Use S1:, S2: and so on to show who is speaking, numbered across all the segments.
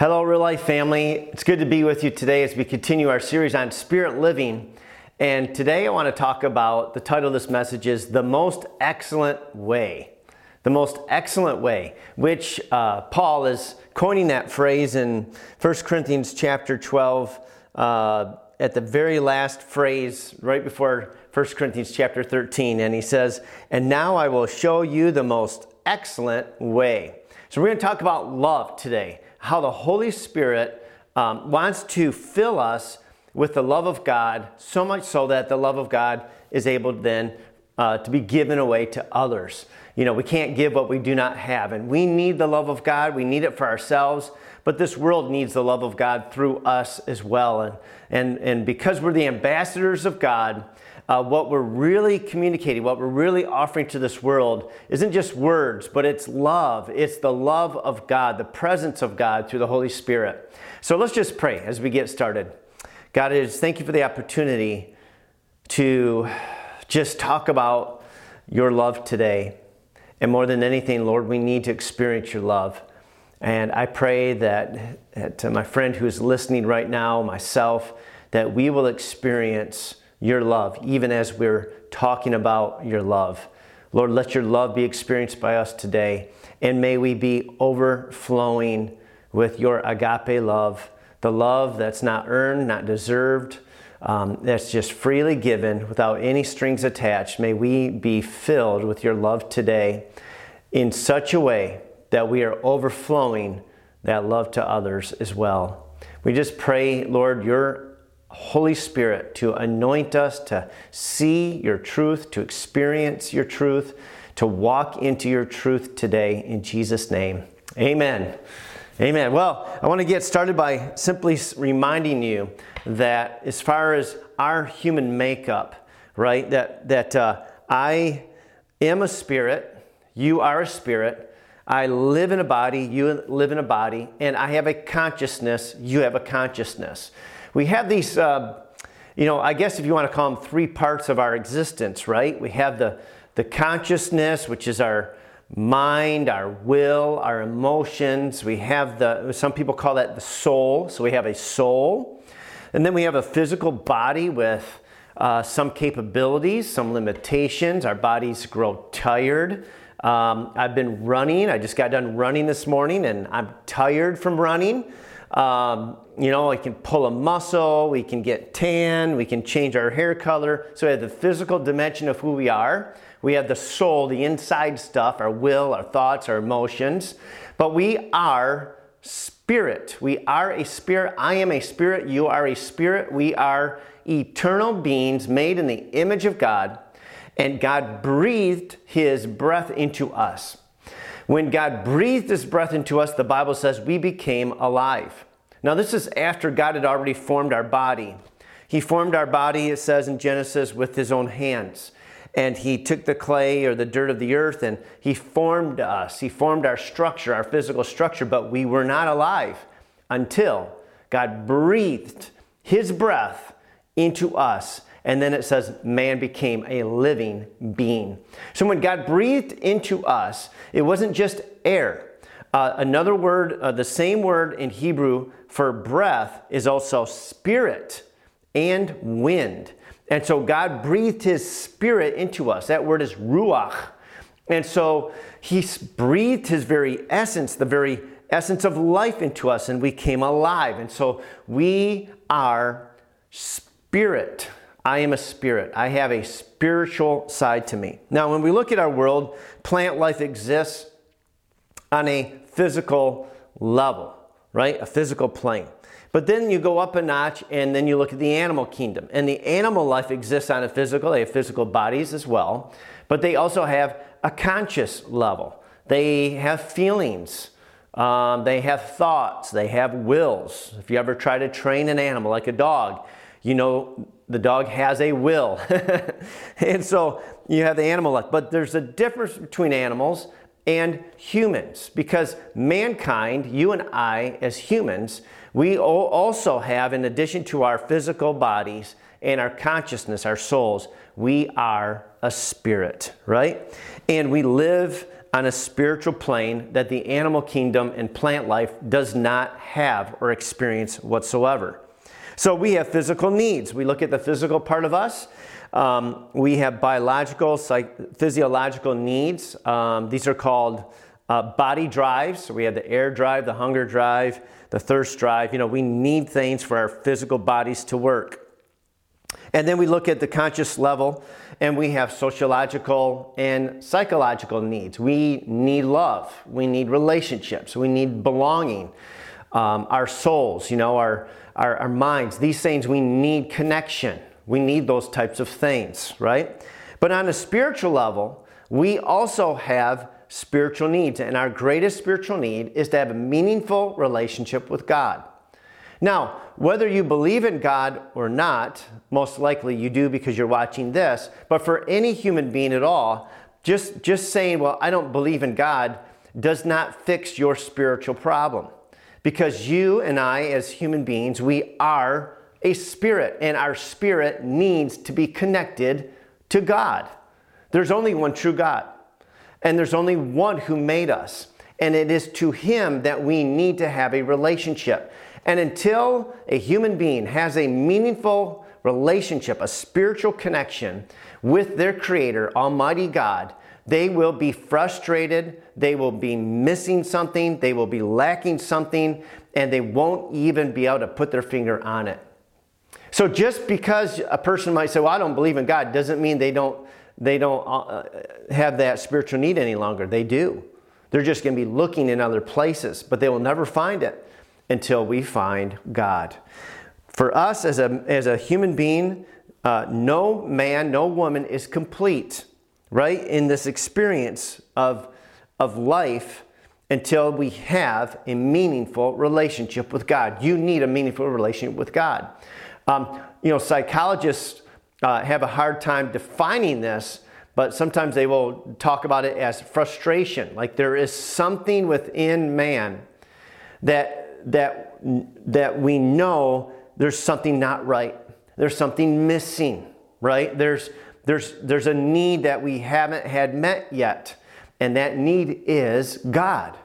S1: Hello, real life family. It's good to be with you today as we continue our series on spirit living. And today I want to talk about the title of this message is The Most Excellent Way. The Most Excellent Way, which uh, Paul is coining that phrase in 1 Corinthians chapter 12 uh, at the very last phrase right before 1 Corinthians chapter 13. And he says, And now I will show you the most excellent way. So we're going to talk about love today how the Holy Spirit um, wants to fill us with the love of God, so much so that the love of God is able then uh, to be given away to others. You know, we can't give what we do not have, and we need the love of God. We need it for ourselves, but this world needs the love of God through us as well. And, and, and because we're the ambassadors of God, uh, what we're really communicating, what we're really offering to this world isn't just words, but it's love. It's the love of God, the presence of God through the Holy Spirit. So let's just pray as we get started. God, is thank you for the opportunity to just talk about your love today. And more than anything, Lord, we need to experience your love. And I pray that, that to my friend who's listening right now, myself, that we will experience your love, even as we're talking about your love. Lord, let your love be experienced by us today, and may we be overflowing with your agape love, the love that's not earned, not deserved, um, that's just freely given without any strings attached. May we be filled with your love today in such a way that we are overflowing that love to others as well. We just pray, Lord, your Holy Spirit to anoint us to see your truth, to experience your truth, to walk into your truth today in Jesus' name. Amen. Amen. Well, I want to get started by simply reminding you that as far as our human makeup, right, that, that uh, I am a spirit, you are a spirit. I live in a body, you live in a body, and I have a consciousness, you have a consciousness we have these, uh, you know, I guess if you want to call them three parts of our existence, right? We have the, the consciousness, which is our mind, our will, our emotions. We have the, some people call that the soul. So we have a soul. And then we have a physical body with uh, some capabilities, some limitations. Our bodies grow tired. Um, I've been running. I just got done running this morning and I'm tired from running. Um, you know, we can pull a muscle, we can get tan, we can change our hair color. So we have the physical dimension of who we are. We have the soul, the inside stuff, our will, our thoughts, our emotions. But we are spirit. We are a spirit. I am a spirit. You are a spirit. We are eternal beings made in the image of God. And God breathed his breath into us. When God breathed his breath into us, the Bible says we became alive. Now, this is after God had already formed our body. He formed our body, it says in Genesis, with his own hands. And he took the clay or the dirt of the earth and he formed us. He formed our structure, our physical structure, but we were not alive until God breathed his breath into us and then it says, man became a living being. So when God breathed into us, it wasn't just air. Uh, another word, uh, the same word in Hebrew for breath is also spirit and wind. And so God breathed his spirit into us. That word is ruach. And so he breathed his very essence, the very essence of life into us, and we came alive. And so we are spirit. I am a spirit. I have a spiritual side to me. Now, when we look at our world, plant life exists on a physical level, right? A physical plane. But then you go up a notch and then you look at the animal kingdom. And the animal life exists on a physical, they have physical bodies as well, but they also have a conscious level. They have feelings. Um, they have thoughts. They have wills. If you ever try to train an animal like a dog, you know the dog has a will. and so you have the animal left. But there's a difference between animals and humans because mankind, you and I as humans, we also have, in addition to our physical bodies and our consciousness, our souls, we are a spirit, right? And we live on a spiritual plane that the animal kingdom and plant life does not have or experience whatsoever. So we have physical needs. We look at the physical part of us. Um, we have biological, psych- physiological needs. Um, these are called uh, body drives. So we have the air drive, the hunger drive, the thirst drive. You know, we need things for our physical bodies to work. And then we look at the conscious level and we have sociological and psychological needs. We need love, we need relationships, we need belonging, um, our souls, you know, our, our, our minds. These things we need connection. We need those types of things, right? But on a spiritual level, we also have spiritual needs. And our greatest spiritual need is to have a meaningful relationship with God. Now, whether you believe in God or not, most likely you do because you're watching this, but for any human being at all, just, just saying, well, I don't believe in God, does not fix your spiritual problem. Because you and I, as human beings, we are a spirit, and our spirit needs to be connected to God. There's only one true God, and there's only one who made us, and it is to Him that we need to have a relationship. And until a human being has a meaningful relationship, a spiritual connection with their Creator, Almighty God, they will be frustrated, they will be missing something, they will be lacking something, and they won't even be able to put their finger on it. So just because a person might say, "Well, I don't believe in God," doesn't mean they don't they don't uh, have that spiritual need any longer. They do. They're just going to be looking in other places, but they will never find it until we find God. For us as a, as a human being, uh, no man, no woman is complete, right, in this experience of, of life until we have a meaningful relationship with God. You need a meaningful relationship with God. Um, you know, psychologists uh, have a hard time defining this, but sometimes they will talk about it as frustration. Like there is something within man that that, that we know there's something not right. There's something missing, right? There's, there's, there's a need that we haven't had met yet, and that need is God.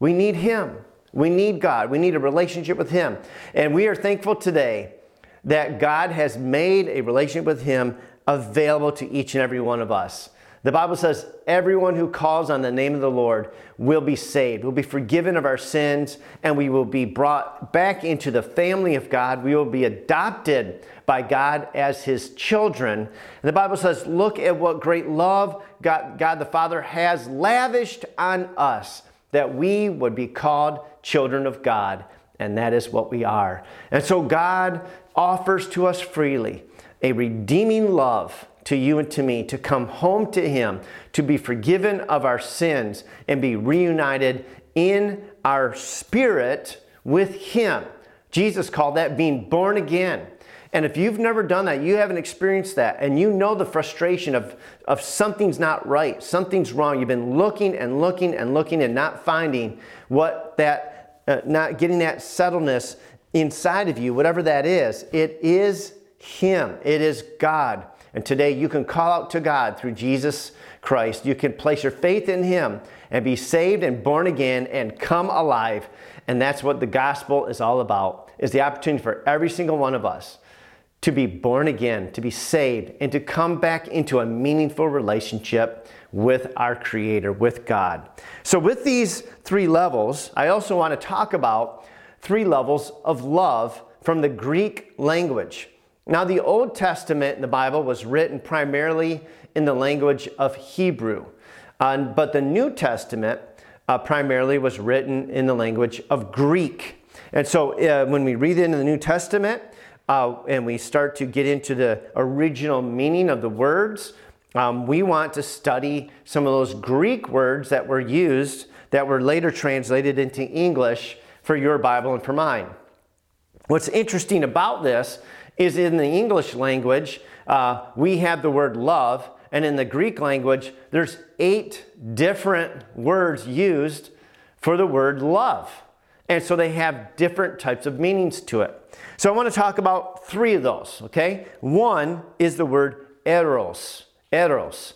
S1: We need Him. We need God. We need a relationship with Him. And we are thankful today that God has made a relationship with Him available to each and every one of us. The Bible says everyone who calls on the name of the Lord will be saved, will be forgiven of our sins, and we will be brought back into the family of God. We will be adopted by God as his children. And the Bible says, Look at what great love God, God the Father has lavished on us that we would be called children of God. And that is what we are. And so God offers to us freely a redeeming love to you and to me to come home to Him, to be forgiven of our sins, and be reunited in our spirit with Him. Jesus called that being born again. And if you've never done that, you haven't experienced that, and you know the frustration of, of something's not right, something's wrong, you've been looking and looking and looking and not finding what that, uh, not getting that settledness inside of you, whatever that is, it is Him, it is God. And today you can call out to God through Jesus Christ. You can place your faith in Him and be saved and born again and come alive. And that's what the gospel is all about. Is the opportunity for every single one of us to be born again, to be saved, and to come back into a meaningful relationship with our Creator, with God. So, with these three levels, I also want to talk about three levels of love from the Greek language. Now, the Old Testament in the Bible was written primarily in the language of Hebrew, uh, but the New Testament uh, primarily was written in the language of Greek. And so, uh, when we read into the New Testament uh, and we start to get into the original meaning of the words, um, we want to study some of those Greek words that were used that were later translated into English for your Bible and for mine. What's interesting about this is in the English language, uh, we have the word love, and in the Greek language, there's eight different words used for the word love. And so they have different types of meanings to it. So I want to talk about three of those, okay? One is the word eros, eros.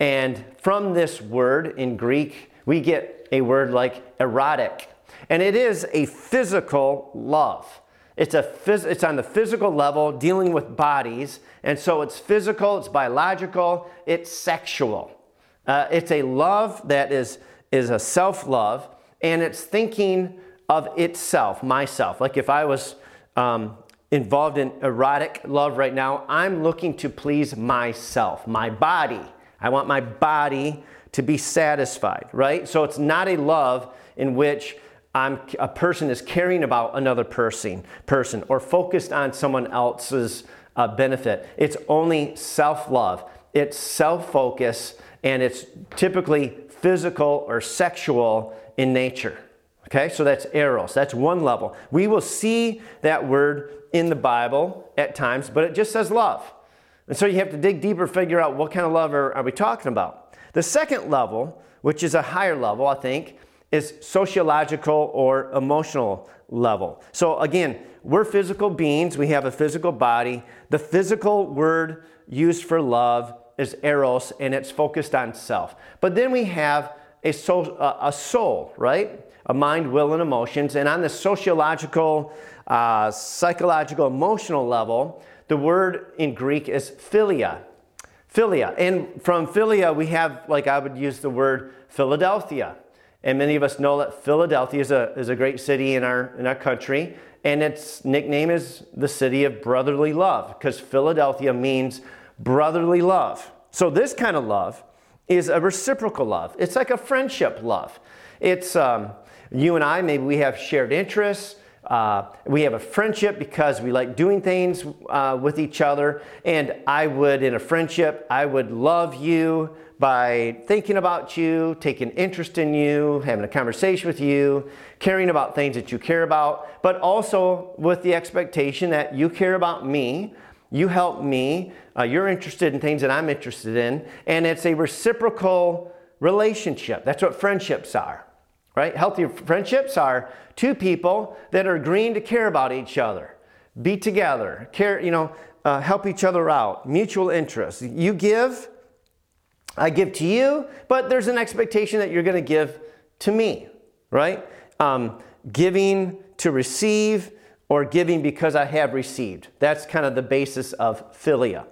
S1: And from this word in Greek, we get a word like erotic. And it is a physical love. It's, a phys- it's on the physical level, dealing with bodies. And so it's physical, it's biological, it's sexual. Uh, it's a love that is, is a self love, and it's thinking of itself, myself. Like if I was um, involved in erotic love right now, I'm looking to please myself, my body. I want my body to be satisfied, right? So it's not a love in which I'm, a person is caring about another person, person or focused on someone else's uh, benefit. It's only self love, it's self focus, and it's typically physical or sexual in nature. Okay, so that's eros. That's one level. We will see that word in the Bible at times, but it just says love. And so you have to dig deeper, figure out what kind of love are, are we talking about. The second level, which is a higher level, I think, is sociological or emotional level. So again, we're physical beings, we have a physical body. The physical word used for love is eros, and it's focused on self. But then we have a soul, a soul right? A mind, will, and emotions. And on the sociological, uh, psychological, emotional level, the word in Greek is philia. Philia. And from philia, we have, like I would use the word Philadelphia. And many of us know that Philadelphia is a, is a great city in our, in our country. And its nickname is the city of brotherly love because Philadelphia means brotherly love. So, this kind of love is a reciprocal love. It's like a friendship love. It's um, you and I, maybe we have shared interests. Uh, we have a friendship because we like doing things uh, with each other. And I would, in a friendship, I would love you by thinking about you, taking interest in you, having a conversation with you, caring about things that you care about, but also with the expectation that you care about me, you help me, uh, you're interested in things that I'm interested in, and it's a reciprocal relationship. That's what friendships are, right? Healthy friendships are two people that are agreeing to care about each other, be together, care, you know, uh, help each other out, mutual interest. You give, I give to you, but there's an expectation that you're going to give to me, right? Um, giving to receive or giving because I have received. That's kind of the basis of philia.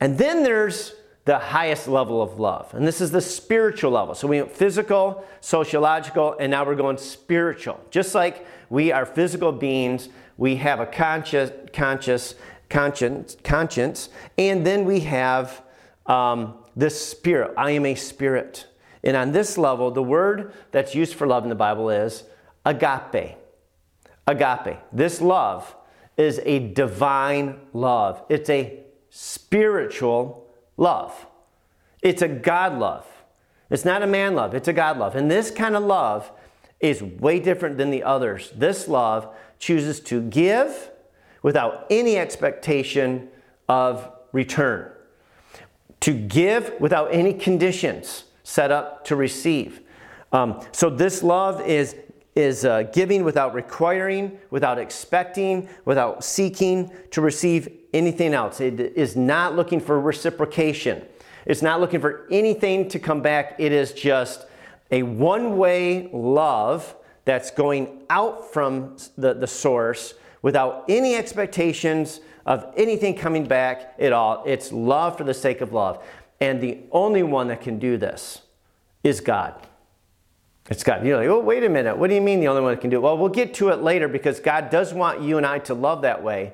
S1: And then there's the highest level of love, and this is the spiritual level. So we went physical, sociological, and now we're going spiritual. Just like we are physical beings, we have a conscious, conscious, conscience, conscience, and then we have um, this spirit. I am a spirit. And on this level, the word that's used for love in the Bible is agape. Agape. This love is a divine love, it's a spiritual love. It's a God love. It's not a man love, it's a God love. And this kind of love is way different than the others. This love chooses to give without any expectation of return to give without any conditions set up to receive. Um, so this love is is uh, giving without requiring, without expecting, without seeking to receive anything else. It is not looking for reciprocation. It's not looking for anything to come back. It is just a one way love that's going out from the, the source without any expectations of anything coming back at all. It's love for the sake of love. And the only one that can do this is God. It's God. You're like, oh, wait a minute. What do you mean the only one that can do it? Well, we'll get to it later because God does want you and I to love that way.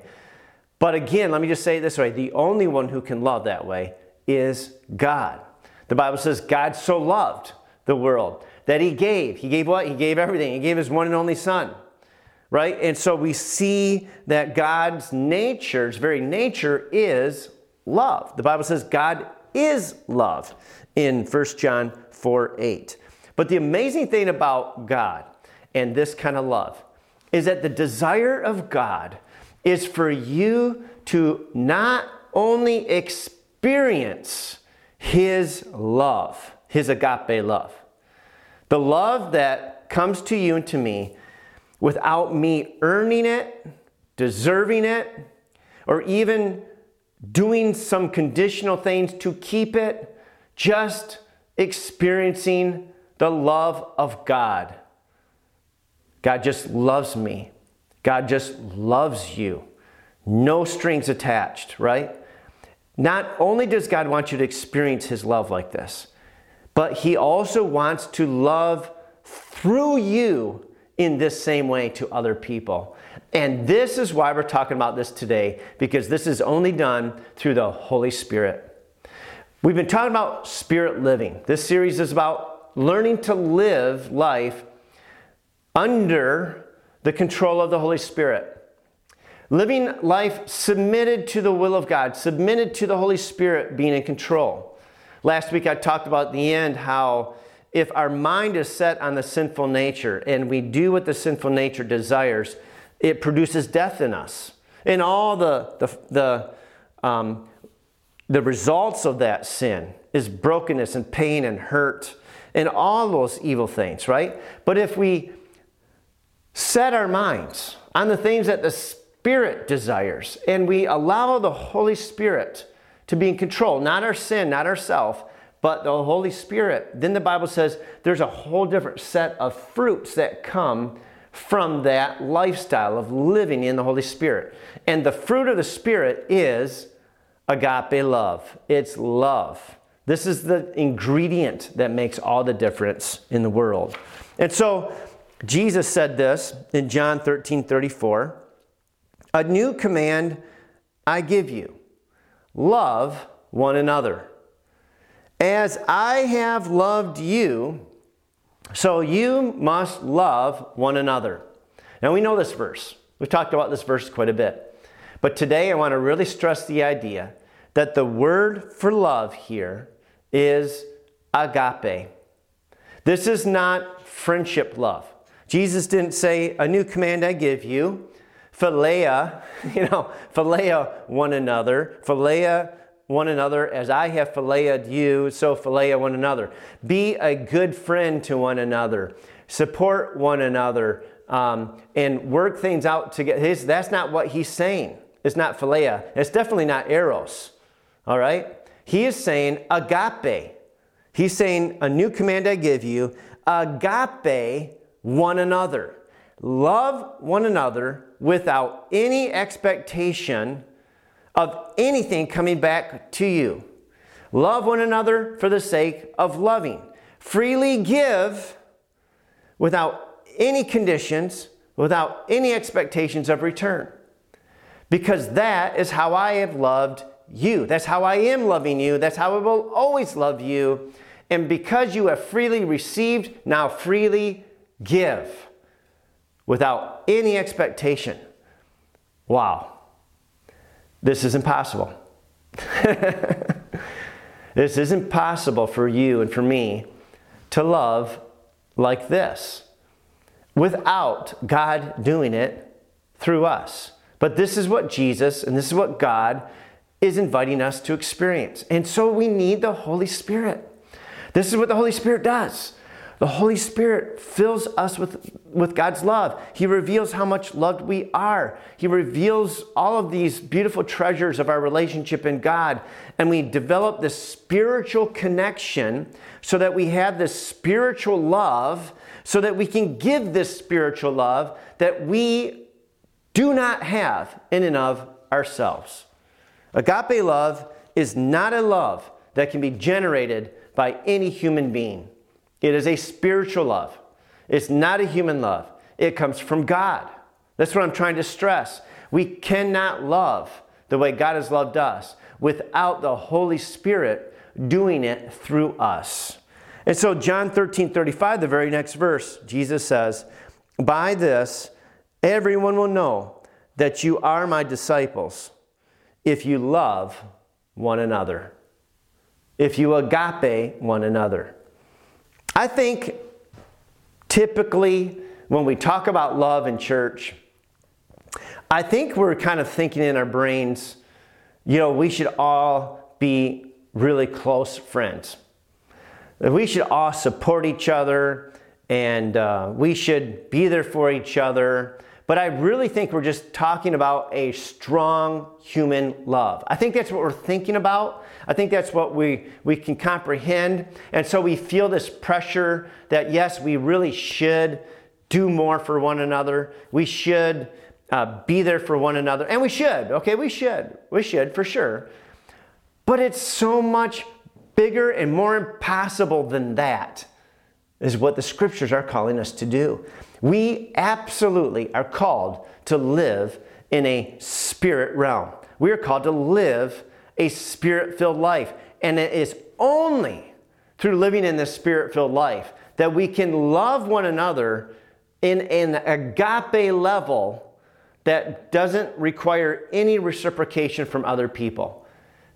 S1: But again, let me just say it this way the only one who can love that way is God. The Bible says God so loved the world that he gave. He gave what? He gave everything. He gave his one and only Son right? And so we see that God's nature, his very nature, is love. The Bible says God is love in 1 John 4 8. But the amazing thing about God and this kind of love is that the desire of God is for you to not only experience His love, His agape love, the love that comes to you and to me without me earning it, deserving it, or even doing some conditional things to keep it, just experiencing the love of God. God just loves me. God just loves you. No strings attached, right? Not only does God want you to experience His love like this, but He also wants to love through you in this same way to other people. And this is why we're talking about this today, because this is only done through the Holy Spirit. We've been talking about spirit living. This series is about learning to live life under the control of the Holy Spirit. Living life submitted to the will of God, submitted to the Holy Spirit being in control. Last week I talked about the end how if our mind is set on the sinful nature and we do what the sinful nature desires, it produces death in us. And all the, the, the, um, the results of that sin is brokenness and pain and hurt and all those evil things, right? But if we set our minds on the things that the Spirit desires and we allow the Holy Spirit to be in control, not our sin, not ourself, but the Holy Spirit, then the Bible says there's a whole different set of fruits that come from that lifestyle of living in the Holy Spirit. And the fruit of the Spirit is agape love. It's love. This is the ingredient that makes all the difference in the world. And so Jesus said this in John 13 34 A new command I give you love one another. As I have loved you, so you must love one another. Now we know this verse. We've talked about this verse quite a bit. But today I want to really stress the idea that the word for love here is agape. This is not friendship love. Jesus didn't say, A new command I give you, philia, you know, philia one another, philia one another as I have philia you, so philia one another. Be a good friend to one another. Support one another um, and work things out together. His, that's not what he's saying. It's not philia. It's definitely not eros. All right? He is saying agape. He's saying, A new command I give you, agape one another. Love one another without any expectation of anything coming back to you. Love one another for the sake of loving. Freely give without any conditions, without any expectations of return. Because that is how I have loved you. That's how I am loving you. That's how I will always love you. And because you have freely received, now freely give without any expectation. Wow. This is impossible. this is impossible for you and for me to love like this without God doing it through us. But this is what Jesus and this is what God is inviting us to experience. And so we need the Holy Spirit. This is what the Holy Spirit does. The Holy Spirit fills us with, with God's love. He reveals how much loved we are. He reveals all of these beautiful treasures of our relationship in God. And we develop this spiritual connection so that we have this spiritual love, so that we can give this spiritual love that we do not have in and of ourselves. Agape love is not a love that can be generated by any human being. It is a spiritual love. It's not a human love. It comes from God. That's what I'm trying to stress. We cannot love the way God has loved us without the Holy Spirit doing it through us. And so, John 13 35, the very next verse, Jesus says, By this, everyone will know that you are my disciples if you love one another, if you agape one another. I think typically when we talk about love in church, I think we're kind of thinking in our brains, you know, we should all be really close friends. We should all support each other and uh, we should be there for each other. But I really think we're just talking about a strong human love. I think that's what we're thinking about. I think that's what we, we can comprehend. And so we feel this pressure that, yes, we really should do more for one another. We should uh, be there for one another. And we should, okay? We should. We should, for sure. But it's so much bigger and more impossible than that, is what the scriptures are calling us to do. We absolutely are called to live in a spirit realm. We are called to live a spirit filled life. And it is only through living in this spirit filled life that we can love one another in an agape level that doesn't require any reciprocation from other people.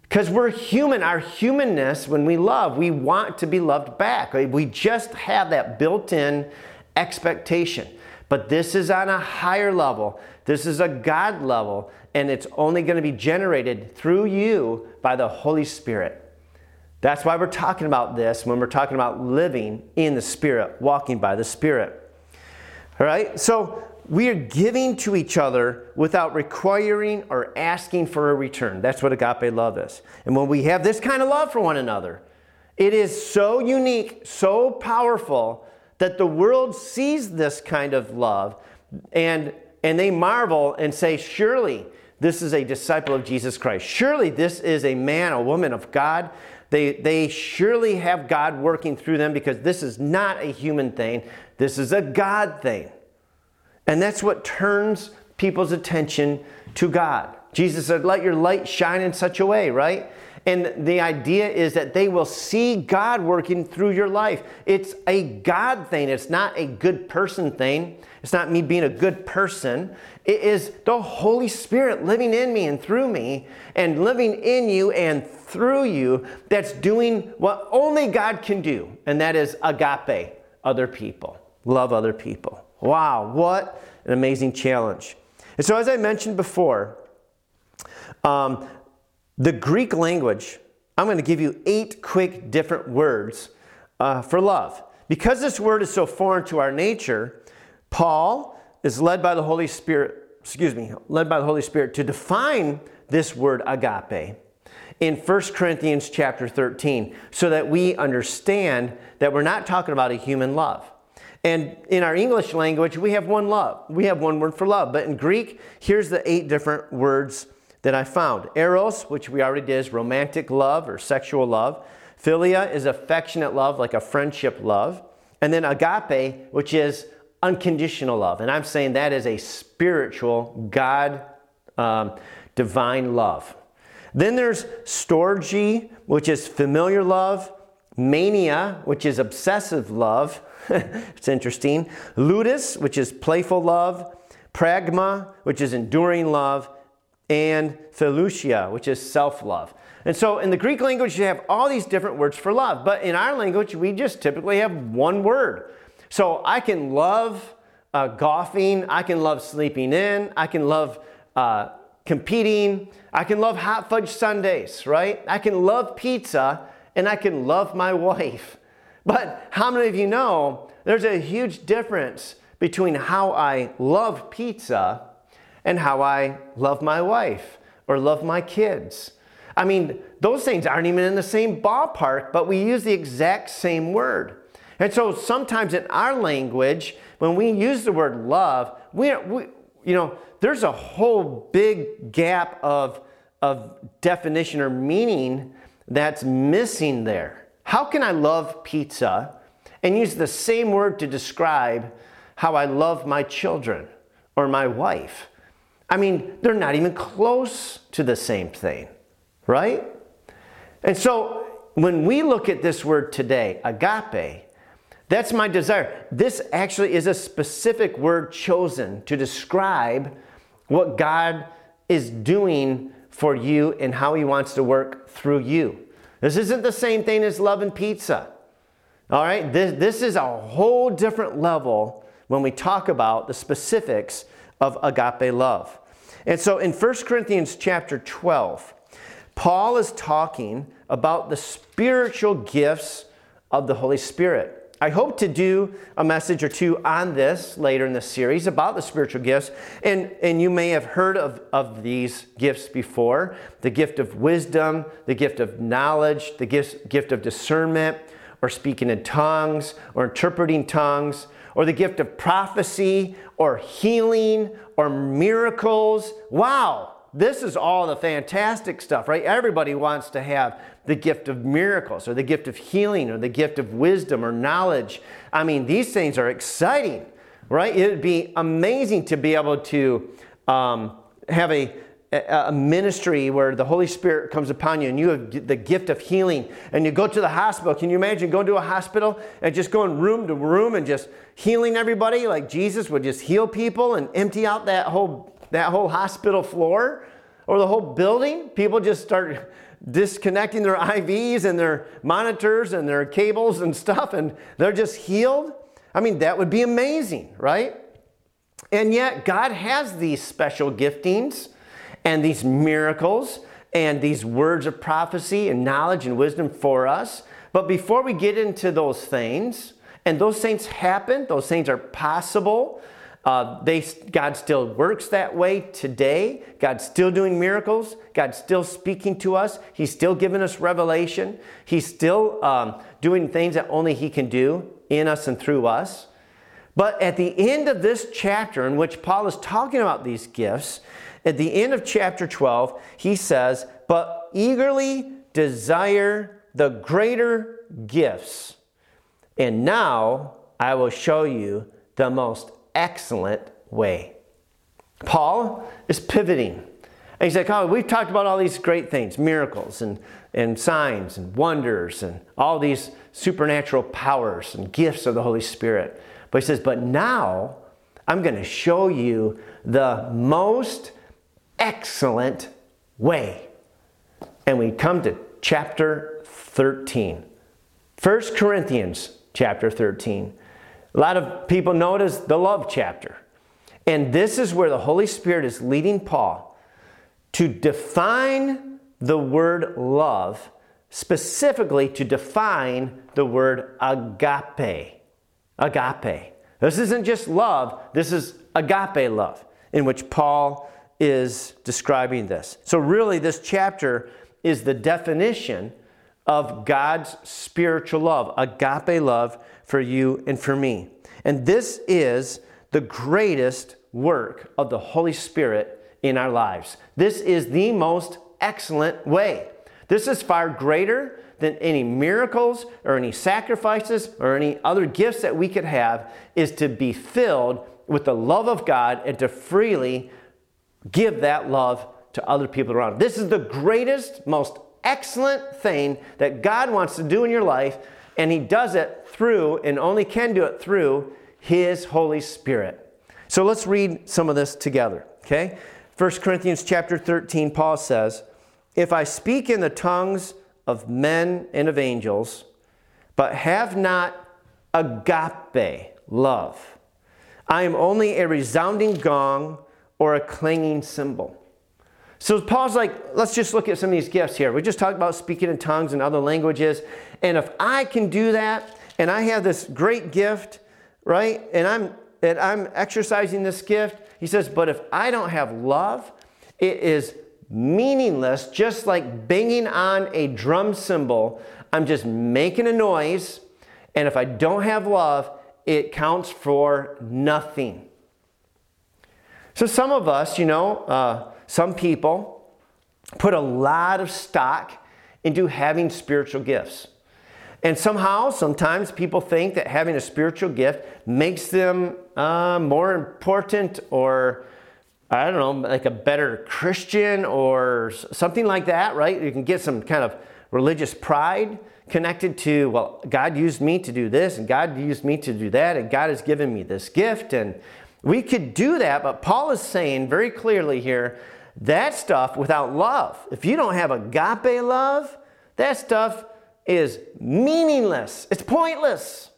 S1: Because we're human. Our humanness, when we love, we want to be loved back. We just have that built in expectation. But this is on a higher level. This is a God level, and it's only going to be generated through you by the Holy Spirit. That's why we're talking about this when we're talking about living in the Spirit, walking by the Spirit. All right? So we are giving to each other without requiring or asking for a return. That's what agape love is. And when we have this kind of love for one another, it is so unique, so powerful that the world sees this kind of love and, and they marvel and say, Surely this is a disciple of Jesus Christ. Surely this is a man, a woman of God. They, they surely have God working through them because this is not a human thing, this is a God thing. And that's what turns people's attention to God. Jesus said, Let your light shine in such a way, right? And the idea is that they will see God working through your life. It's a God thing, it's not a good person thing. It's not me being a good person. It is the Holy Spirit living in me and through me and living in you and through you that's doing what only God can do, and that is agape other people, love other people. Wow, what an amazing challenge. And so, as I mentioned before, um, the Greek language, I'm going to give you eight quick different words uh, for love. Because this word is so foreign to our nature, Paul is led by the Holy Spirit, excuse me, led by the Holy Spirit to define this word agape in 1 Corinthians chapter 13 so that we understand that we're not talking about a human love. And in our English language, we have one love. We have one word for love. But in Greek, here's the eight different words that I found. Eros, which we already did, is romantic love or sexual love. Philia is affectionate love, like a friendship love. And then agape, which is unconditional love. And I'm saying that is a spiritual, God um, divine love. Then there's storge, which is familiar love. Mania, which is obsessive love. it's interesting. Ludus, which is playful love. Pragma, which is enduring love and Philautia, which is self love. And so in the Greek language, you have all these different words for love, but in our language, we just typically have one word. So I can love uh, golfing, I can love sleeping in, I can love uh, competing, I can love hot fudge sundaes, right? I can love pizza, and I can love my wife. But how many of you know there's a huge difference between how I love pizza and how I love my wife or love my kids. I mean, those things aren't even in the same ballpark, but we use the exact same word. And so sometimes in our language, when we use the word love, we, we you know, there's a whole big gap of, of definition or meaning that's missing there. How can I love pizza and use the same word to describe how I love my children or my wife? I mean, they're not even close to the same thing, right? And so when we look at this word today, agape, that's my desire. This actually is a specific word chosen to describe what God is doing for you and how He wants to work through you. This isn't the same thing as love and pizza. All right? This, this is a whole different level when we talk about the specifics of agape love. And so in 1 Corinthians chapter 12, Paul is talking about the spiritual gifts of the Holy Spirit. I hope to do a message or two on this later in the series about the spiritual gifts. And, and you may have heard of, of these gifts before the gift of wisdom, the gift of knowledge, the gift, gift of discernment, or speaking in tongues, or interpreting tongues, or the gift of prophecy, or healing, or miracles. Wow! this is all the fantastic stuff, right? Everybody wants to have the gift of miracles or the gift of healing or the gift of wisdom or knowledge. I mean, these things are exciting, right? It would be amazing to be able to um, have a, a ministry where the Holy Spirit comes upon you and you have the gift of healing and you go to the hospital. Can you imagine going to a hospital and just going room to room and just healing everybody like Jesus would just heal people and empty out that whole that whole hospital floor or the whole building. People just start disconnecting their IVs and their monitors and their cables and stuff, and they're just healed. I mean, that would be amazing, right? And yet, God has these special giftings and these miracles and these words of prophecy and knowledge and wisdom for us. But before we get into those things, and those things happen, those things are possible, uh, they, God still works that way today. God's still doing miracles. God's still speaking to us. He's still giving us revelation. He's still um, doing things that only He can do in us and through us. But at the end of this chapter, in which Paul is talking about these gifts, at the end of chapter 12, he says, But eagerly desire the greater gifts. And now I will show you the most excellent way. Paul is pivoting. And he's like, oh, we've talked about all these great things miracles and, and signs and wonders and all these supernatural powers and gifts of the Holy Spirit. But he says, but now I'm going to show you the most excellent way. And we come to chapter 13. 1 Corinthians chapter 13. A lot of people know it as the love chapter. And this is where the Holy Spirit is leading Paul to define the word love, specifically to define the word agape. Agape. This isn't just love, this is agape love, in which Paul is describing this. So, really, this chapter is the definition of God's spiritual love, agape love for you and for me. And this is the greatest work of the Holy Spirit in our lives. This is the most excellent way. This is far greater than any miracles or any sacrifices or any other gifts that we could have, is to be filled with the love of God and to freely give that love to other people around. This is the greatest, most excellent thing that God wants to do in your life, and He does it through, and only can do it through, His Holy Spirit. So let's read some of this together, okay? 1 Corinthians chapter 13, Paul says, If I speak in the tongues of men and of angels, but have not agape, love, I am only a resounding gong or a clanging cymbal. So Paul's like, let's just look at some of these gifts here. We just talked about speaking in tongues and other languages. And if I can do that, and I have this great gift, right? And I'm and I'm exercising this gift, he says, but if I don't have love, it is meaningless, just like banging on a drum cymbal. I'm just making a noise. And if I don't have love, it counts for nothing. So, some of us, you know, uh, some people put a lot of stock into having spiritual gifts. And somehow, sometimes people think that having a spiritual gift makes them uh, more important or, I don't know, like a better Christian or something like that, right? You can get some kind of religious pride connected to, well, God used me to do this and God used me to do that and God has given me this gift. And we could do that, but Paul is saying very clearly here that stuff without love, if you don't have agape love, that stuff is meaningless. It's pointless.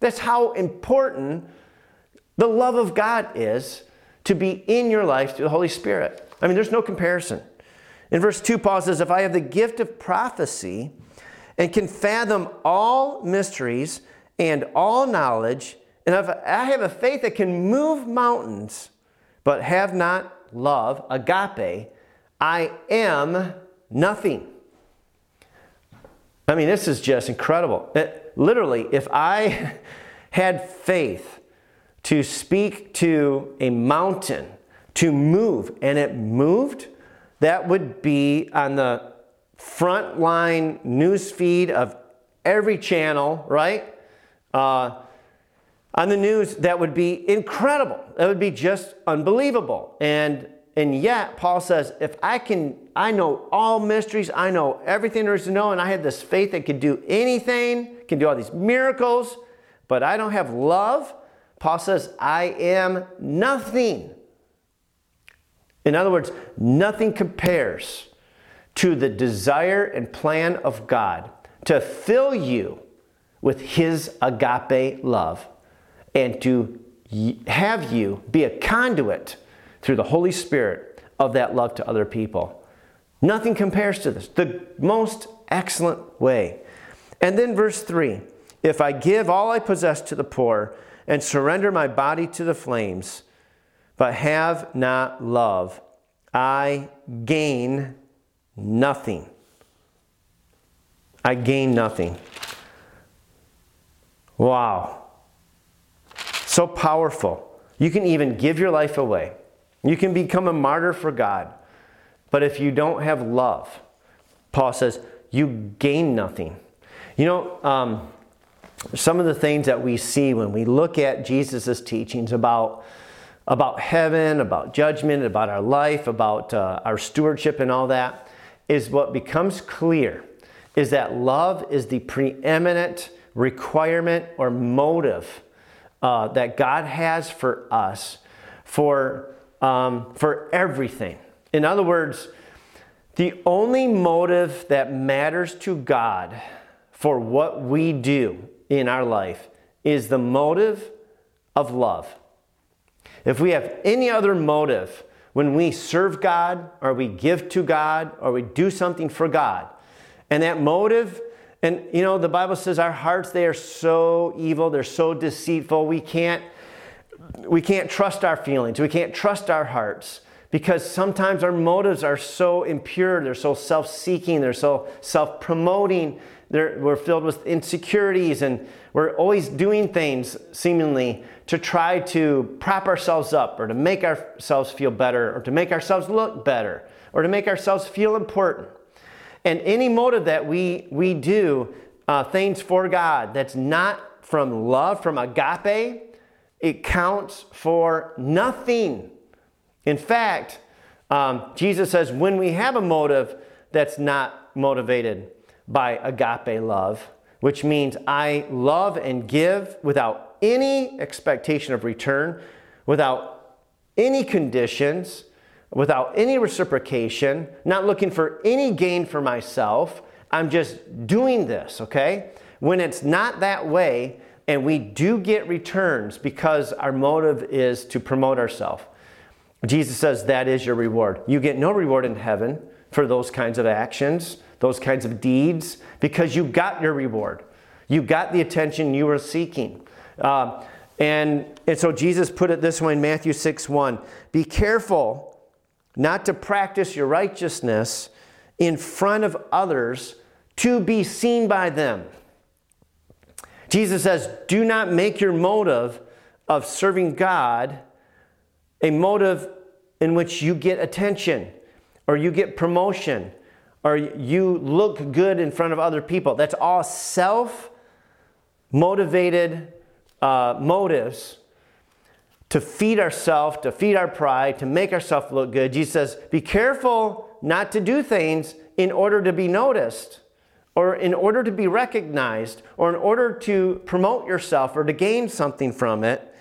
S1: That's how important the love of God is to be in your life through the Holy Spirit. I mean, there's no comparison. In verse 2, Paul says, If I have the gift of prophecy and can fathom all mysteries and all knowledge, and if I have a faith that can move mountains, but have not love, agape, I am nothing. I mean, this is just incredible. It, literally, if I had faith to speak to a mountain to move and it moved, that would be on the front line news feed of every channel, right? Uh, on the news, that would be incredible. That would be just unbelievable. And and yet, Paul says, if I can, I know all mysteries, I know everything there is to know, and I have this faith that can do anything, can do all these miracles, but I don't have love, Paul says, I am nothing. In other words, nothing compares to the desire and plan of God to fill you with His agape love and to have you be a conduit through the Holy Spirit of that love to other people. Nothing compares to this. The most excellent way. And then verse 3 If I give all I possess to the poor and surrender my body to the flames, but have not love, I gain nothing. I gain nothing. Wow. So powerful. You can even give your life away. You can become a martyr for God. But if you don't have love, Paul says, you gain nothing. You know, um, some of the things that we see when we look at Jesus' teachings about, about heaven, about judgment, about our life, about uh, our stewardship, and all that, is what becomes clear is that love is the preeminent requirement or motive uh, that God has for us for um, for everything. In other words, the only motive that matters to God for what we do in our life is the motive of love. If we have any other motive when we serve God or we give to God or we do something for God, and that motive, and you know, the Bible says our hearts, they are so evil, they're so deceitful, we can't we can't trust our feelings, we can't trust our hearts because sometimes our motives are so impure, they're so self seeking, they're so self promoting, They're, we're filled with insecurities, and we're always doing things seemingly to try to prop ourselves up or to make ourselves feel better or to make ourselves look better or to make ourselves feel important. And any motive that we, we do uh, things for God that's not from love, from agape, it counts for nothing. In fact, um, Jesus says when we have a motive that's not motivated by agape love, which means I love and give without any expectation of return, without any conditions, without any reciprocation, not looking for any gain for myself. I'm just doing this, okay? When it's not that way, and we do get returns because our motive is to promote ourselves. Jesus says that is your reward. You get no reward in heaven for those kinds of actions, those kinds of deeds, because you got your reward. You got the attention you were seeking. Uh, and, and so Jesus put it this way in Matthew 6 1 Be careful not to practice your righteousness in front of others to be seen by them. Jesus says, do not make your motive of serving God a motive in which you get attention or you get promotion or you look good in front of other people. That's all self motivated uh, motives to feed ourselves, to feed our pride, to make ourselves look good. Jesus says, be careful not to do things in order to be noticed or in order to be recognized, or in order to promote yourself or to gain something from it,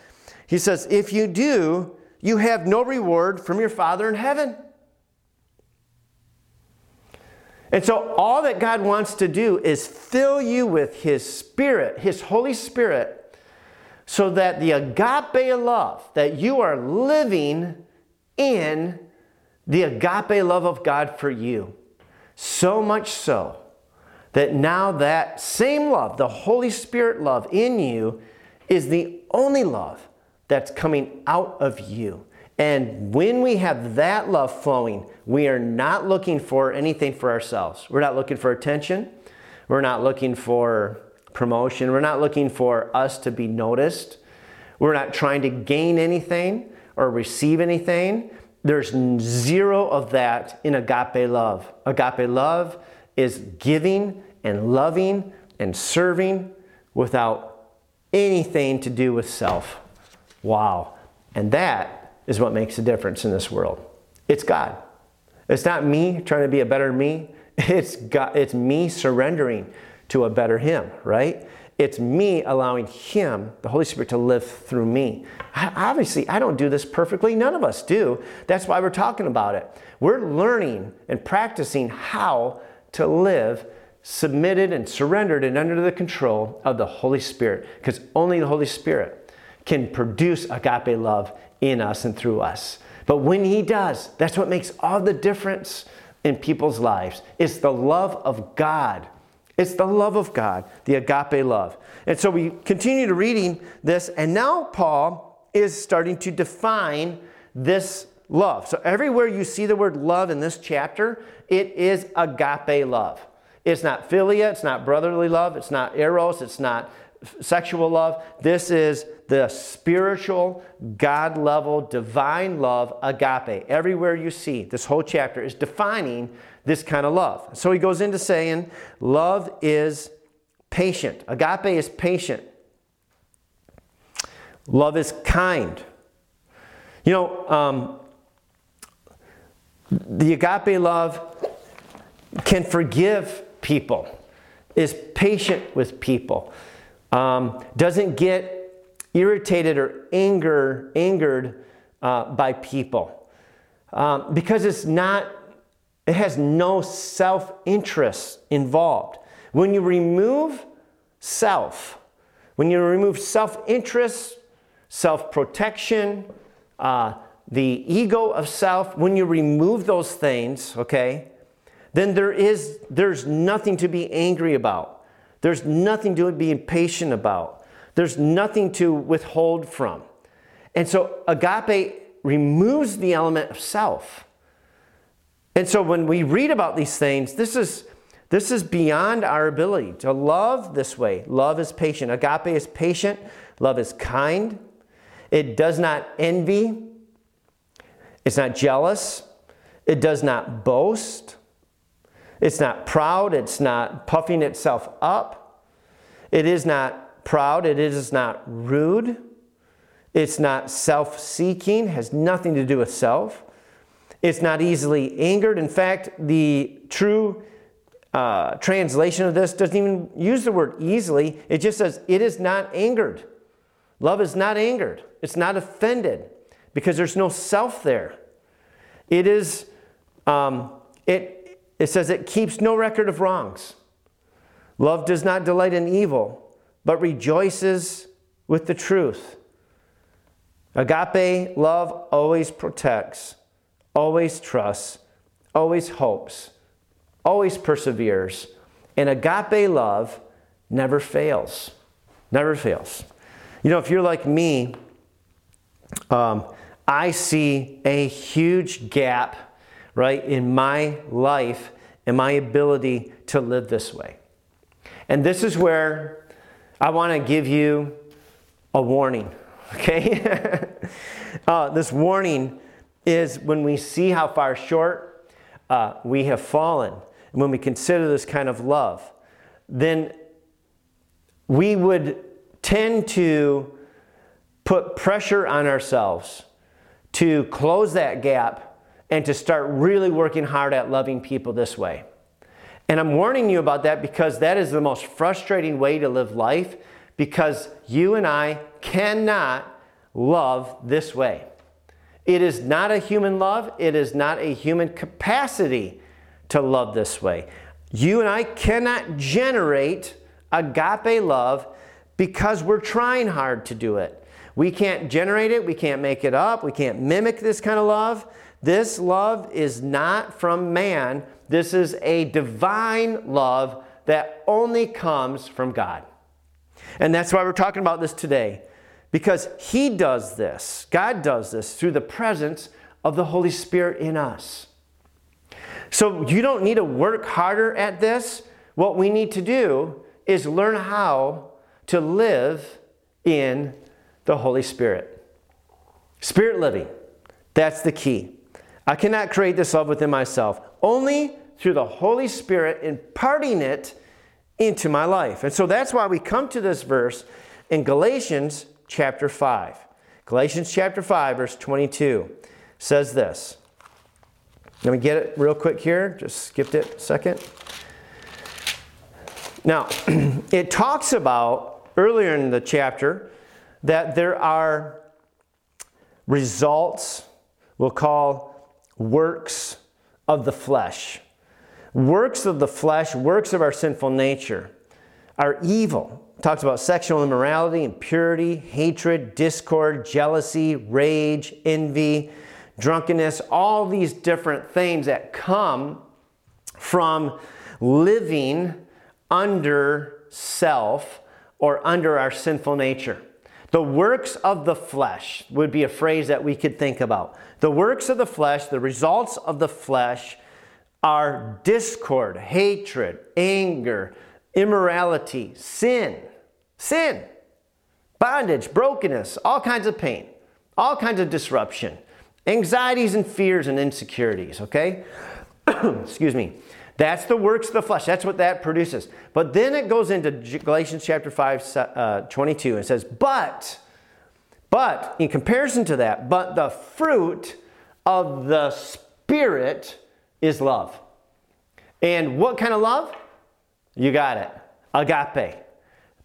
S1: he says, if you do, you have no reward from your Father in heaven. And so, all that God wants to do is fill you with His Spirit, His Holy Spirit, so that the agape love that you are living in the agape love of God for you. So much so that now that same love, the Holy Spirit love in you, is the only love that's coming out of you. And when we have that love flowing, we are not looking for anything for ourselves. We're not looking for attention. We're not looking for promotion. We're not looking for us to be noticed. We're not trying to gain anything or receive anything. There's zero of that in agape love. Agape love is giving and loving and serving without anything to do with self. Wow. And that is what makes a difference in this world. It's God. It's not me trying to be a better me. It's God, it's me surrendering to a better him, right? It's me allowing him, the Holy Spirit, to live through me. I, obviously, I don't do this perfectly. None of us do. That's why we're talking about it. We're learning and practicing how to live submitted and surrendered and under the control of the Holy Spirit because only the Holy Spirit can produce agape love in us and through us. But when He does, that's what makes all the difference in people's lives. It's the love of God. It's the love of God, the agape love. And so we continue to reading this, and now Paul is starting to define this love. So everywhere you see the word love in this chapter, it is agape love. It's not philia, it's not brotherly love, it's not eros, it's not sexual love. This is the spiritual, God level, divine love, agape. Everywhere you see, this whole chapter is defining this kind of love. So he goes into saying, love is patient. Agape is patient. Love is kind. You know, um, the agape love can forgive people, is patient with people, um, doesn't get irritated or anger, angered uh, by people. Um, because it's not, it has no self interest involved. When you remove self, when you remove self interest, self protection, uh, the ego of self, when you remove those things, okay, then there is there's nothing to be angry about. There's nothing to be impatient about. There's nothing to withhold from. And so agape removes the element of self. And so when we read about these things, this is this is beyond our ability to love this way. Love is patient. Agape is patient. Love is kind. It does not envy. It's not jealous. It does not boast. It's not proud, it's not puffing itself up. It is not proud, it is not rude. It's not self seeking, has nothing to do with self. It's not easily angered. In fact, the true uh, translation of this doesn't even use the word easily, it just says, it is not angered. Love is not angered, it's not offended because there's no self there. It is, um, it it says it keeps no record of wrongs. Love does not delight in evil, but rejoices with the truth. Agape love always protects, always trusts, always hopes, always perseveres. And agape love never fails. Never fails. You know, if you're like me, um, I see a huge gap right, in my life and my ability to live this way. And this is where I want to give you a warning, okay? uh, this warning is when we see how far short uh, we have fallen, and when we consider this kind of love, then we would tend to put pressure on ourselves to close that gap and to start really working hard at loving people this way. And I'm warning you about that because that is the most frustrating way to live life because you and I cannot love this way. It is not a human love, it is not a human capacity to love this way. You and I cannot generate agape love because we're trying hard to do it. We can't generate it, we can't make it up, we can't mimic this kind of love. This love is not from man. This is a divine love that only comes from God. And that's why we're talking about this today. Because He does this, God does this through the presence of the Holy Spirit in us. So you don't need to work harder at this. What we need to do is learn how to live in the Holy Spirit. Spirit living, that's the key. I cannot create this love within myself, only through the Holy Spirit imparting it into my life. And so that's why we come to this verse in Galatians chapter 5. Galatians chapter 5, verse 22 says this. Let me get it real quick here. Just skipped it a second. Now, it talks about earlier in the chapter that there are results we'll call works of the flesh. Works of the flesh, works of our sinful nature, are evil. Talks about sexual immorality, impurity, hatred, discord, jealousy, rage, envy, drunkenness, all these different things that come from living under self or under our sinful nature. The works of the flesh would be a phrase that we could think about. The works of the flesh, the results of the flesh, are discord, hatred, anger, immorality, sin, sin, bondage, brokenness, all kinds of pain, all kinds of disruption, anxieties and fears and insecurities, okay? Excuse me. That's the works of the flesh. That's what that produces. But then it goes into Galatians chapter 5, uh, 22, and says, But, but, in comparison to that, but the fruit of the Spirit is love. And what kind of love? You got it. Agape.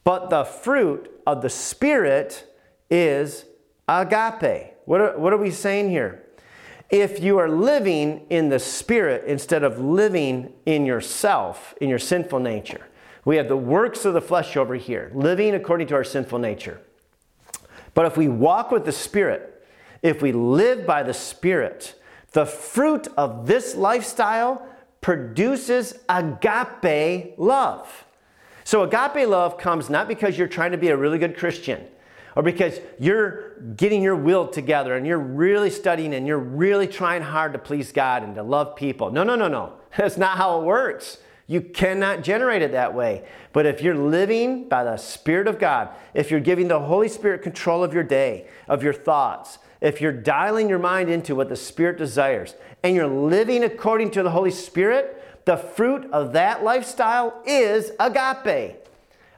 S1: But the fruit of the Spirit is agape. What are, what are we saying here? if you are living in the Spirit instead of living in yourself, in your sinful nature. We have the works of the flesh over here, living according to our sinful nature. But if we walk with the Spirit, if we live by the Spirit, the fruit of this lifestyle produces agape love. So, agape love comes not because you're trying to be a really good Christian or because you're getting your will together and you're really studying and you're really trying hard to please God and to love people. No, no, no, no. That's not how it works. You cannot generate it that way. But if you're living by the Spirit of God, if you're giving the Holy Spirit control of your day, of your thoughts, if you're dialing your mind into what the Spirit desires, and you're living according to the Holy Spirit, the fruit of that lifestyle is agape.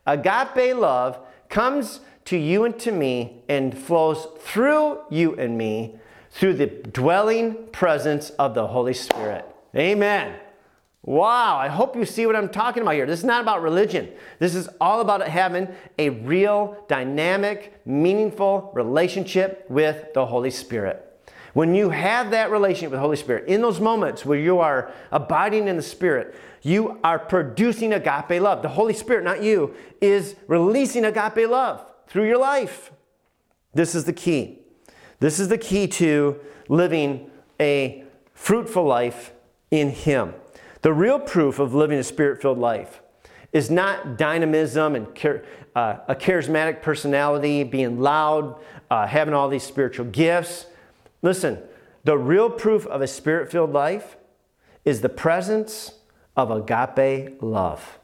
S1: Agape love comes to you and to me and flows through you and me through the dwelling presence of the Holy Spirit. Amen. Wow, I hope you see what I'm talking about here. This is not about religion. This is all about having a real, dynamic, meaningful relationship with the Holy Spirit. When you have that relationship with the Holy Spirit, in those moments where you are abiding in the Spirit, you are producing agape love. The Holy Spirit, not you, is releasing agape love through your life. This is the key. This is the key to living a fruitful life in Him. The real proof of living a spirit filled life is not dynamism and uh, a charismatic personality, being loud, uh, having all these spiritual gifts. Listen, the real proof of a spirit filled life is the presence of agape love.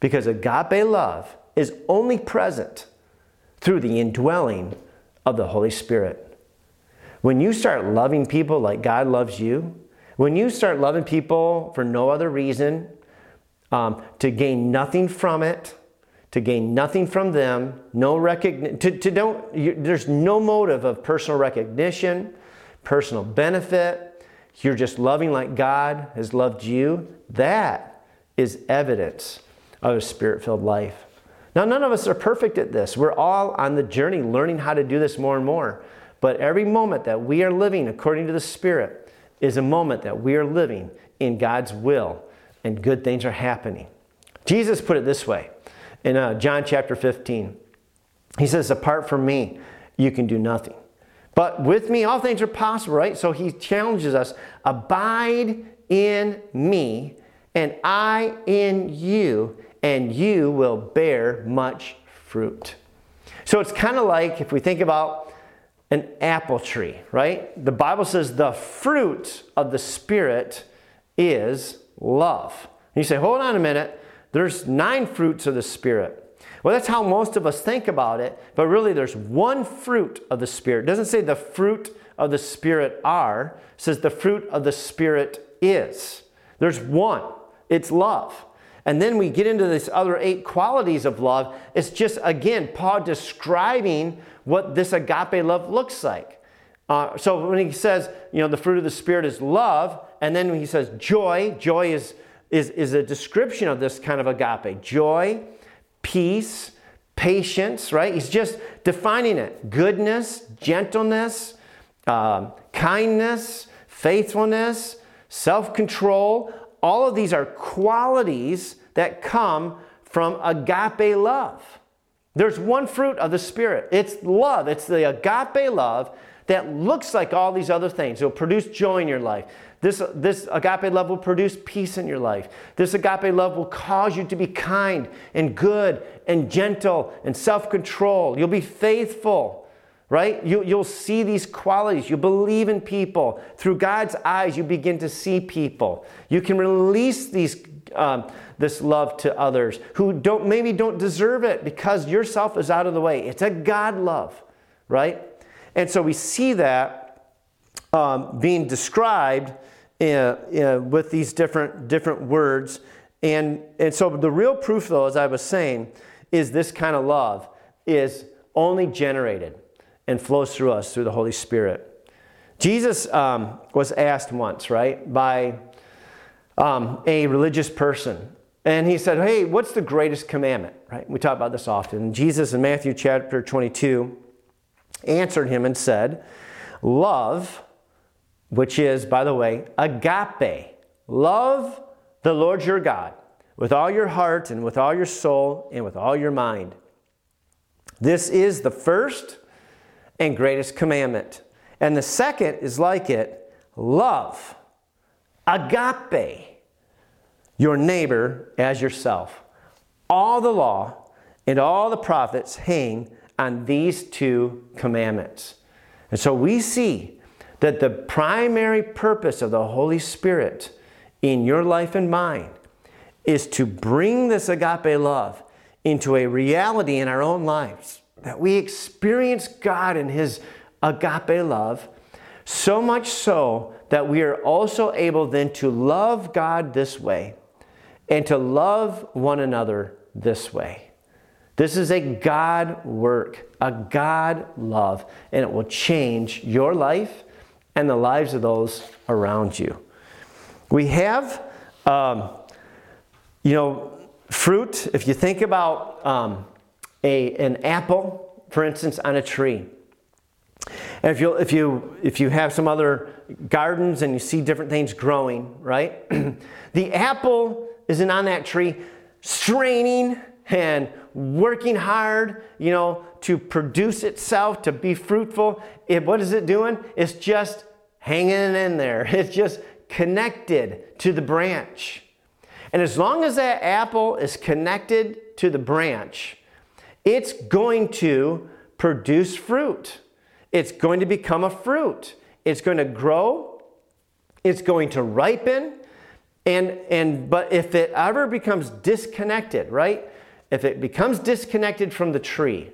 S1: Because agape love is only present through the indwelling of the Holy Spirit. When you start loving people like God loves you, when you start loving people for no other reason, um, to gain nothing from it, to gain nothing from them, no recognition, to, to don't, you, there's no motive of personal recognition, personal benefit. You're just loving like God has loved you. That is evidence of a spirit filled life. Now, none of us are perfect at this. We're all on the journey learning how to do this more and more. But every moment that we are living according to the Spirit is a moment that we are living in God's will and good things are happening. Jesus put it this way in uh, John chapter 15. He says, Apart from me, you can do nothing. But with me, all things are possible, right? So he challenges us abide in me, and I in you and you will bear much fruit. So it's kind of like if we think about an apple tree, right? The Bible says the fruit of the Spirit is love. And you say, hold on a minute, there's nine fruits of the Spirit. Well, that's how most of us think about it, but really there's one fruit of the Spirit. It doesn't say the fruit of the Spirit are, says the fruit of the Spirit is. There's one, it's love. And then we get into these other eight qualities of love. It's just, again, Paul describing what this agape love looks like. Uh, so when he says, you know, the fruit of the Spirit is love, and then he says joy, joy is, is, is a description of this kind of agape. Joy, peace, patience, right? He's just defining it. Goodness, gentleness, um, kindness, faithfulness, self control. All of these are qualities that come from agape love. There's one fruit of the Spirit it's love, it's the agape love that looks like all these other things. It'll produce joy in your life. This, this agape love will produce peace in your life. This agape love will cause you to be kind and good and gentle and self control. You'll be faithful, right? You, you'll see these qualities. You believe in people. Through God's eyes, you begin to see people. You can release these. Um, this love to others who don't maybe don't deserve it because yourself is out of the way. It's a God love, right? And so we see that um, being described with these different, different words. And, and so the real proof, though, as I was saying, is this kind of love is only generated and flows through us through the Holy Spirit. Jesus um, was asked once, right, by um, a religious person. And he said, Hey, what's the greatest commandment? Right? We talk about this often. Jesus in Matthew chapter 22 answered him and said, Love which is, by the way, agape. Love the Lord your God with all your heart and with all your soul and with all your mind. This is the first and greatest commandment. And the second is like it love, agape, your neighbor as yourself. All the law and all the prophets hang on these two commandments. And so we see that the primary purpose of the Holy Spirit in your life and mine is to bring this agape love into a reality in our own lives. That we experience God and His agape love so much so that we are also able then to love God this way and to love one another this way. This is a God work, a God love, and it will change your life and the lives of those around you. We have, um, you know, fruit. If you think about um, a, an apple, for instance, on a tree, and if you, if, you, if you have some other gardens and you see different things growing, right? the apple isn't on that tree straining and working hard, you know, to produce itself, to be fruitful. It, what is it doing? It's just hanging in there. It's just connected to the branch. And as long as that apple is connected to the branch, it's going to produce fruit. It's going to become a fruit. It's going to grow. It's going to ripen. And, and but if it ever becomes disconnected, right? If it becomes disconnected from the tree,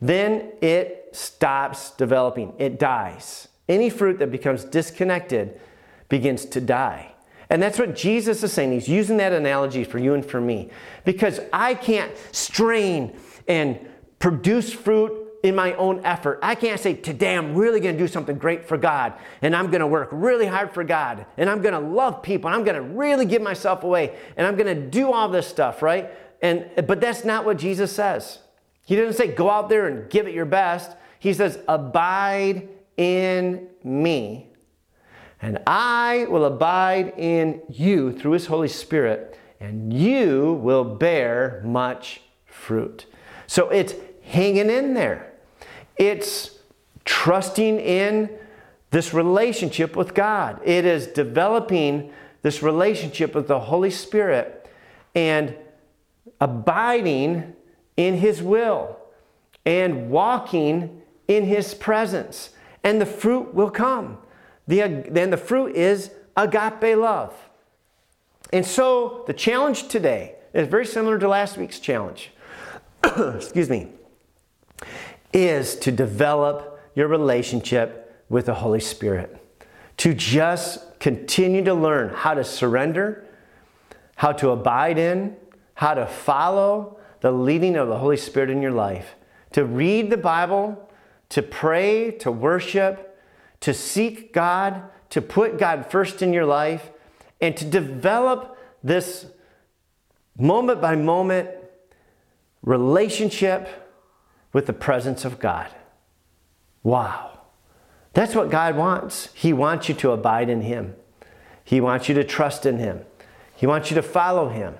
S1: then it stops developing. It dies. Any fruit that becomes disconnected begins to die. And that's what Jesus is saying. He's using that analogy for you and for me. Because I can't strain and produce fruit in my own effort. I can't say, today I'm really going to do something great for God. And I'm going to work really hard for God. And I'm going to love people. And I'm going to really give myself away. And I'm going to do all this stuff, right? And, but that's not what Jesus says. He doesn't say, go out there and give it your best. He says, abide in me, and I will abide in you through his Holy Spirit, and you will bear much fruit. So it's hanging in there. It's trusting in this relationship with God. It is developing this relationship with the Holy Spirit and abiding in His will and walking in His presence. And the fruit will come. The, then the fruit is agape love. And so the challenge today is very similar to last week's challenge. Excuse me. Is to develop your relationship with the Holy Spirit. To just continue to learn how to surrender, how to abide in, how to follow the leading of the Holy Spirit in your life. To read the Bible, to pray, to worship, to seek God, to put God first in your life, and to develop this moment by moment relationship with the presence of God. Wow. That's what God wants. He wants you to abide in Him, He wants you to trust in Him, He wants you to follow Him.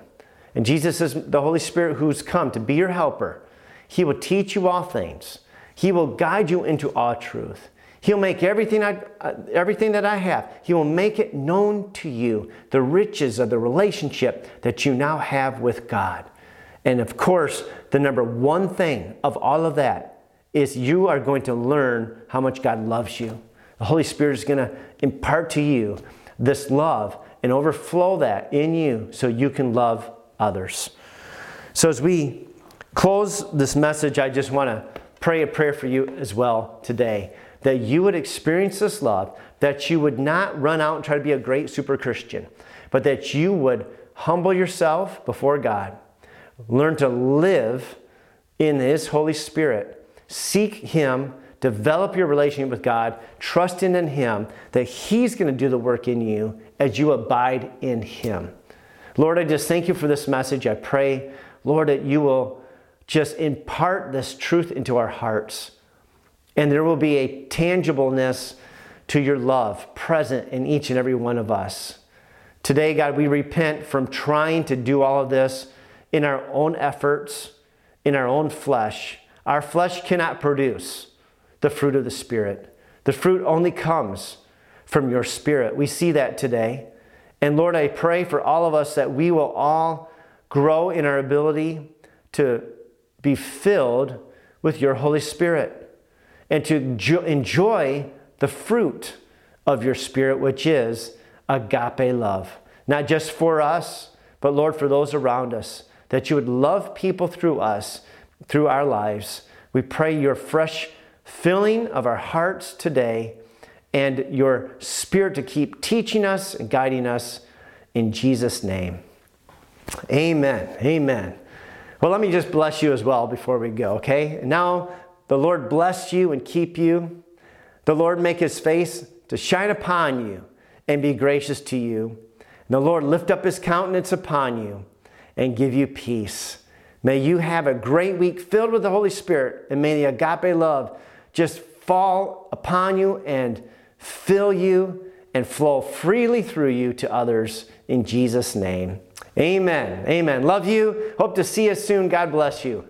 S1: And Jesus is the Holy Spirit who's come to be your helper. He will teach you all things, He will guide you into all truth. He'll make everything, I, uh, everything that I have, He will make it known to you, the riches of the relationship that you now have with God. And of course, the number one thing of all of that is you are going to learn how much God loves you. The Holy Spirit is going to impart to you this love and overflow that in you so you can love others. So, as we close this message, I just want to pray a prayer for you as well today that you would experience this love, that you would not run out and try to be a great super Christian, but that you would humble yourself before God, learn to live in His Holy Spirit, seek Him, develop your relationship with God, trusting in Him that He's going to do the work in you as you abide in Him. Lord, I just thank you for this message. I pray, Lord, that you will just impart this truth into our hearts and there will be a tangibleness to your love present in each and every one of us. Today, God, we repent from trying to do all of this in our own efforts, in our own flesh. Our flesh cannot produce the fruit of the Spirit. The fruit only comes from your Spirit. We see that today. And Lord, I pray for all of us that we will all grow in our ability to be filled with your Holy Spirit and to enjoy the fruit of your Spirit, which is agape love. Not just for us, but Lord, for those around us, that you would love people through us, through our lives. We pray your fresh filling of our hearts today and your Spirit to keep teaching us and guiding us in Jesus' name. Amen. Amen. Well, let me just bless you as well before we go, okay? Now, the Lord bless you and keep you. The Lord make his face to shine upon you and be gracious to you. And the Lord lift up his countenance upon you and give you peace. May you have a great week filled with the Holy Spirit, and may the agape love just fall upon you and fill you and flow freely through you to others in Jesus' name. Amen. Amen. Love you. Hope to see you soon. God bless you.